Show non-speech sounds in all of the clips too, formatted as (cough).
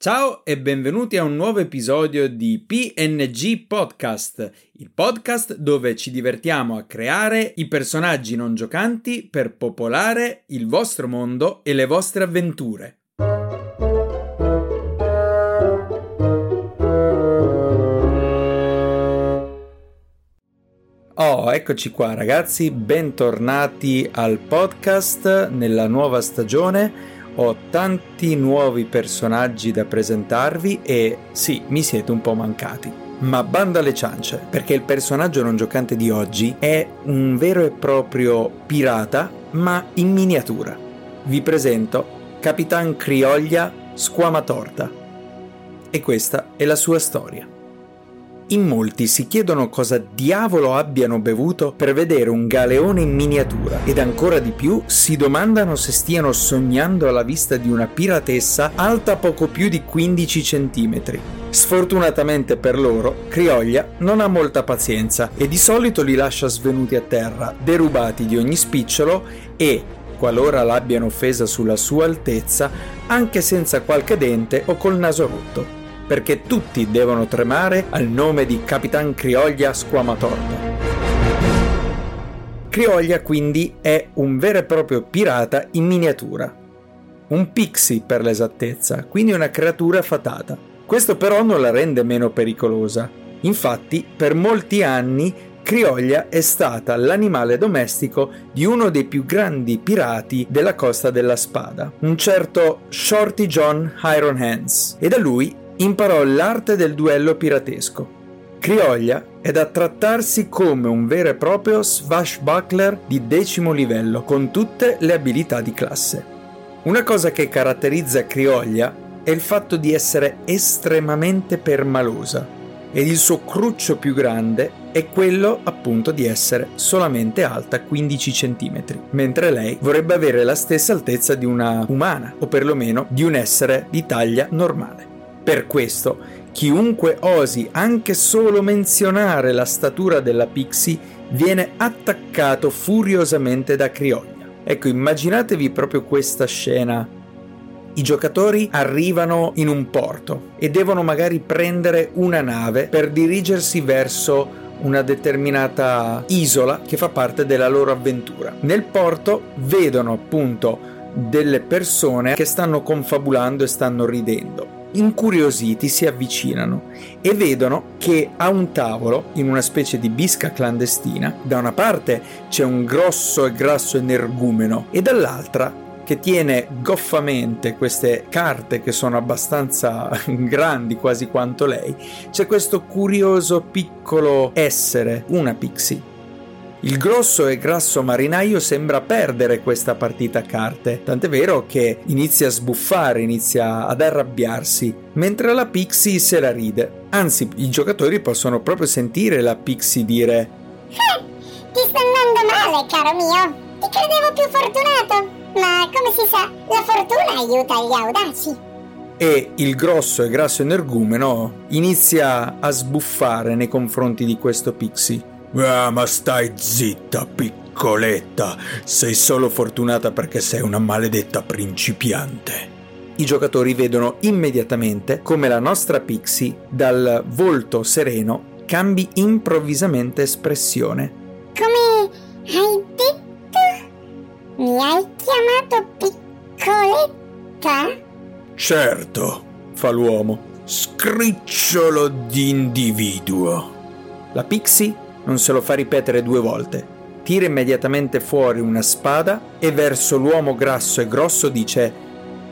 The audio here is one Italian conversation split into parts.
Ciao e benvenuti a un nuovo episodio di PNG Podcast, il podcast dove ci divertiamo a creare i personaggi non giocanti per popolare il vostro mondo e le vostre avventure. Oh, eccoci qua ragazzi, bentornati al podcast nella nuova stagione ho tanti nuovi personaggi da presentarvi e sì, mi siete un po' mancati. Ma banda alle ciance, perché il personaggio non giocante di oggi è un vero e proprio pirata, ma in miniatura. Vi presento Capitan Crioglia Squamatorta. E questa è la sua storia. In molti si chiedono cosa diavolo abbiano bevuto per vedere un galeone in miniatura ed ancora di più si domandano se stiano sognando alla vista di una piratessa alta poco più di 15 cm. Sfortunatamente per loro, Crioglia non ha molta pazienza e di solito li lascia svenuti a terra, derubati di ogni spicciolo e, qualora l'abbiano offesa sulla sua altezza, anche senza qualche dente o col naso rotto perché tutti devono tremare al nome di Capitan Crioglia Squamatorta. Crioglia quindi è un vero e proprio pirata in miniatura. Un pixie per l'esattezza, quindi una creatura fatata. Questo però non la rende meno pericolosa. Infatti, per molti anni Crioglia è stata l'animale domestico di uno dei più grandi pirati della Costa della Spada, un certo Shorty John Iron Hands, e da lui imparò l'arte del duello piratesco. Crioglia è da trattarsi come un vero e proprio swashbuckler di decimo livello, con tutte le abilità di classe. Una cosa che caratterizza Crioglia è il fatto di essere estremamente permalosa ed il suo cruccio più grande è quello appunto di essere solamente alta 15 cm, mentre lei vorrebbe avere la stessa altezza di una umana o perlomeno di un essere di taglia normale. Per questo, chiunque osi anche solo menzionare la statura della Pixie viene attaccato furiosamente da Crioglia. Ecco, immaginatevi proprio questa scena. I giocatori arrivano in un porto e devono magari prendere una nave per dirigersi verso una determinata isola che fa parte della loro avventura. Nel porto vedono appunto delle persone che stanno confabulando e stanno ridendo incuriositi si avvicinano e vedono che a un tavolo, in una specie di bisca clandestina, da una parte c'è un grosso e grasso energumeno e dall'altra che tiene goffamente queste carte che sono abbastanza (laughs) grandi quasi quanto lei, c'è questo curioso piccolo essere, una pixie il grosso e grasso marinaio sembra perdere questa partita a carte, tant'è vero che inizia a sbuffare, inizia ad arrabbiarsi, mentre la Pixie se la ride. Anzi, i giocatori possono proprio sentire la Pixie dire eh, Ti sta andando male, caro mio. Ti credevo più fortunato, ma come si sa, la fortuna aiuta gli audaci e il grosso e grasso energumeno inizia a sbuffare nei confronti di questo Pixie. Ah, ma stai zitta, piccoletta. Sei solo fortunata perché sei una maledetta principiante. I giocatori vedono immediatamente come la nostra Pixie, dal volto sereno, cambi improvvisamente espressione. Come hai detto? Mi hai chiamato piccoletta? Certo, fa l'uomo. Scricciolo di individuo. La Pixie non se lo fa ripetere due volte. Tira immediatamente fuori una spada e verso l'uomo grasso e grosso dice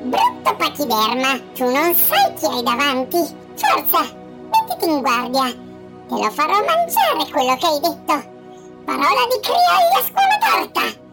Brutto pachiderma, tu non sai chi hai davanti. Forza, mettiti in guardia. Te lo farò mangiare quello che hai detto. Parola di criolla scuola torta.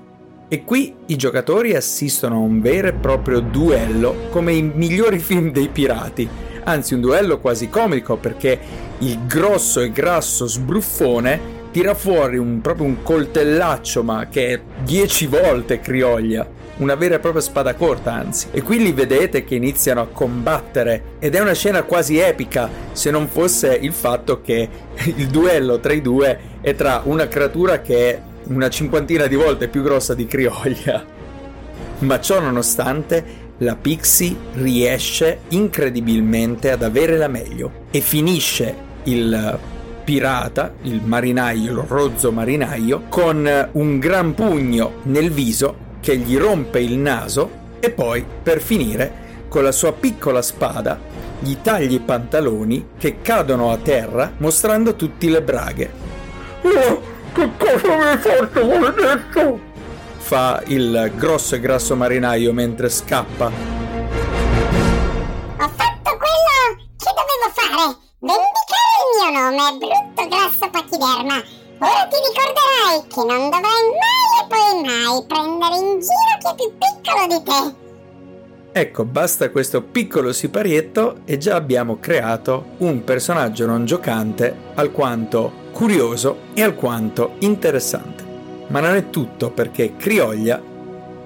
E qui i giocatori assistono a un vero e proprio duello come i migliori film dei pirati anzi un duello quasi comico perché il grosso e grasso sbruffone tira fuori un, proprio un coltellaccio ma che è dieci volte crioglia. Una vera e propria spada corta anzi. E qui li vedete che iniziano a combattere. Ed è una scena quasi epica se non fosse il fatto che il duello tra i due è tra una creatura che è una cinquantina di volte più grossa di crioglia. Ma ciò nonostante la Pixie riesce incredibilmente ad avere la meglio e finisce il pirata, il marinaio, il rozzo marinaio, con un gran pugno nel viso che gli rompe il naso e poi, per finire, con la sua piccola spada gli taglia i pantaloni che cadono a terra mostrando tutte le braghe. Oh, che cosa mi hai fatto, maledetto? Fa il grosso e grasso marinaio mentre scappa. Ho fatto quello che dovevo fare. Vendicare il mio nome, brutto grasso pachiderma. Ora ti ricorderai che non dovrai mai e poi mai prendere in giro chi è più piccolo di te. Ecco, basta questo piccolo siparietto e già abbiamo creato un personaggio non giocante alquanto curioso e alquanto interessante. Ma non è tutto perché Crioglia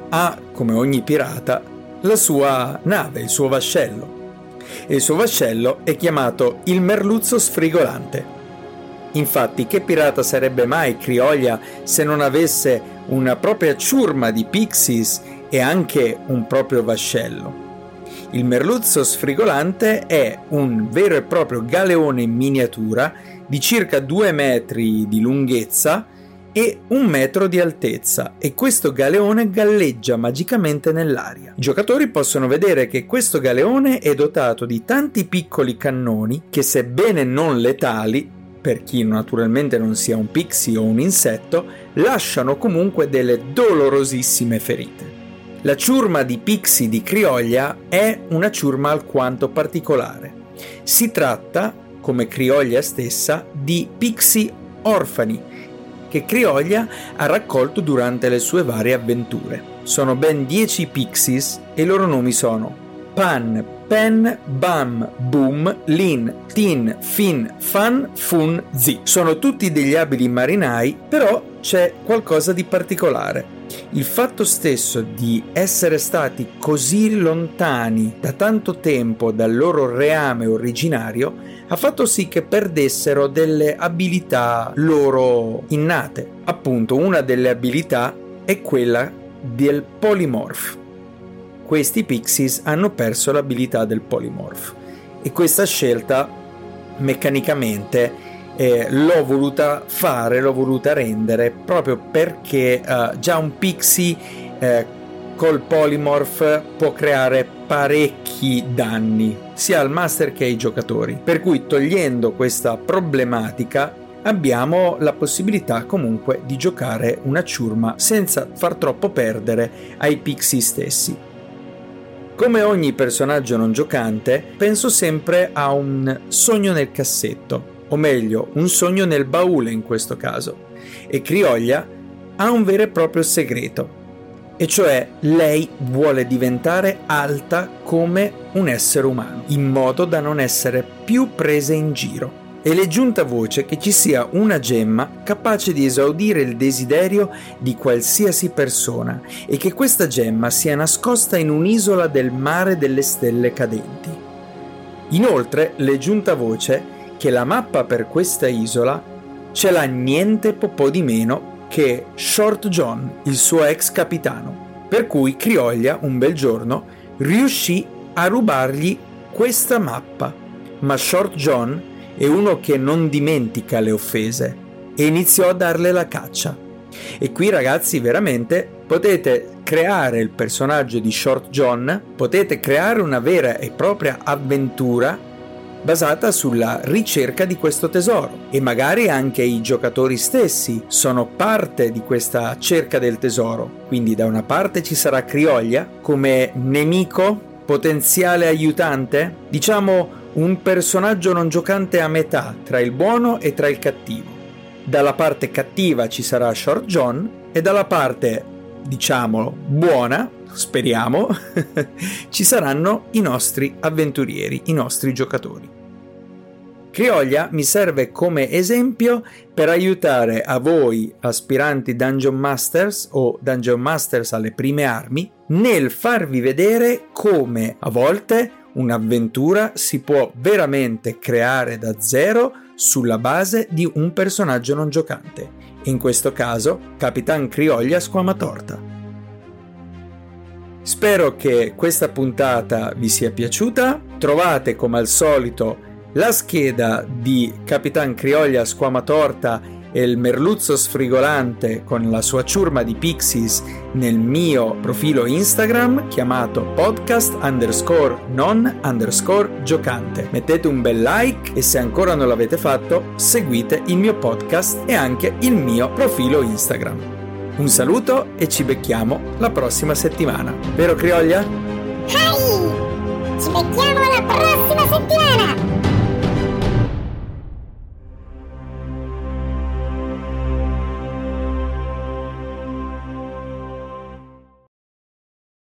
ha, come ogni pirata, la sua nave, il suo vascello. E il suo vascello è chiamato il merluzzo sfrigolante. Infatti, che pirata sarebbe mai Crioglia se non avesse una propria ciurma di pixies e anche un proprio vascello. Il merluzzo sfrigolante è un vero e proprio galeone in miniatura di circa 2 metri di lunghezza e un metro di altezza e questo galeone galleggia magicamente nell'aria. I giocatori possono vedere che questo galeone è dotato di tanti piccoli cannoni che sebbene non letali, per chi naturalmente non sia un pixie o un insetto, lasciano comunque delle dolorosissime ferite. La ciurma di Pixie di Crioglia è una ciurma alquanto particolare. Si tratta, come Crioglia stessa, di Pixie orfani che Crioglia ha raccolto durante le sue varie avventure. Sono ben 10 Pixies e i loro nomi sono Pan, Pen, Bam, Boom, Lin, Tin, Fin, Fan, Fun, Zi. Sono tutti degli abili marinai, però c'è qualcosa di particolare. Il fatto stesso di essere stati così lontani da tanto tempo dal loro reame originario ha fatto sì che perdessero delle abilità loro innate. Appunto, una delle abilità è quella del polymorph. Questi pixies hanno perso l'abilità del polymorph e questa scelta meccanicamente eh, l'ho voluta fare, l'ho voluta rendere proprio perché eh, già un pixie eh, col polymorph può creare parecchi danni sia al master che ai giocatori. Per cui togliendo questa problematica abbiamo la possibilità comunque di giocare una ciurma senza far troppo perdere ai pixie stessi. Come ogni personaggio non giocante, penso sempre a un sogno nel cassetto, o meglio, un sogno nel baule in questo caso. E Crioglia ha un vero e proprio segreto, e cioè lei vuole diventare alta come un essere umano, in modo da non essere più presa in giro. E le è giunta voce che ci sia una gemma capace di esaudire il desiderio di qualsiasi persona e che questa gemma sia nascosta in un'isola del mare delle stelle cadenti. Inoltre le è giunta voce che la mappa per questa isola ce l'ha niente po' di meno che Short John, il suo ex capitano. Per cui Crioglia, un bel giorno, riuscì a rubargli questa mappa. Ma Short John è uno che non dimentica le offese e iniziò a darle la caccia. E qui ragazzi veramente potete creare il personaggio di Short John, potete creare una vera e propria avventura basata sulla ricerca di questo tesoro e magari anche i giocatori stessi sono parte di questa cerca del tesoro. Quindi da una parte ci sarà Crioglia come nemico, potenziale aiutante, diciamo un personaggio non giocante a metà tra il buono e tra il cattivo. Dalla parte cattiva ci sarà Short John e dalla parte, diciamo, buona, speriamo, (laughs) ci saranno i nostri avventurieri, i nostri giocatori. Crioglia mi serve come esempio per aiutare a voi aspiranti Dungeon Masters o Dungeon Masters alle prime armi nel farvi vedere come a volte un'avventura si può veramente creare da zero sulla base di un personaggio non giocante, in questo caso Capitan Crioglia Squamatorta. Spero che questa puntata vi sia piaciuta. Trovate come al solito la scheda di Capitan Crioglia Squamatorta e il merluzzo sfrigolante con la sua ciurma di pixies nel mio profilo Instagram chiamato podcast underscore non underscore giocante. Mettete un bel like e se ancora non l'avete fatto seguite il mio podcast e anche il mio profilo Instagram. Un saluto e ci becchiamo la prossima settimana. Vero Crioglia? Hai! Ci becchiamo la prossima settimana!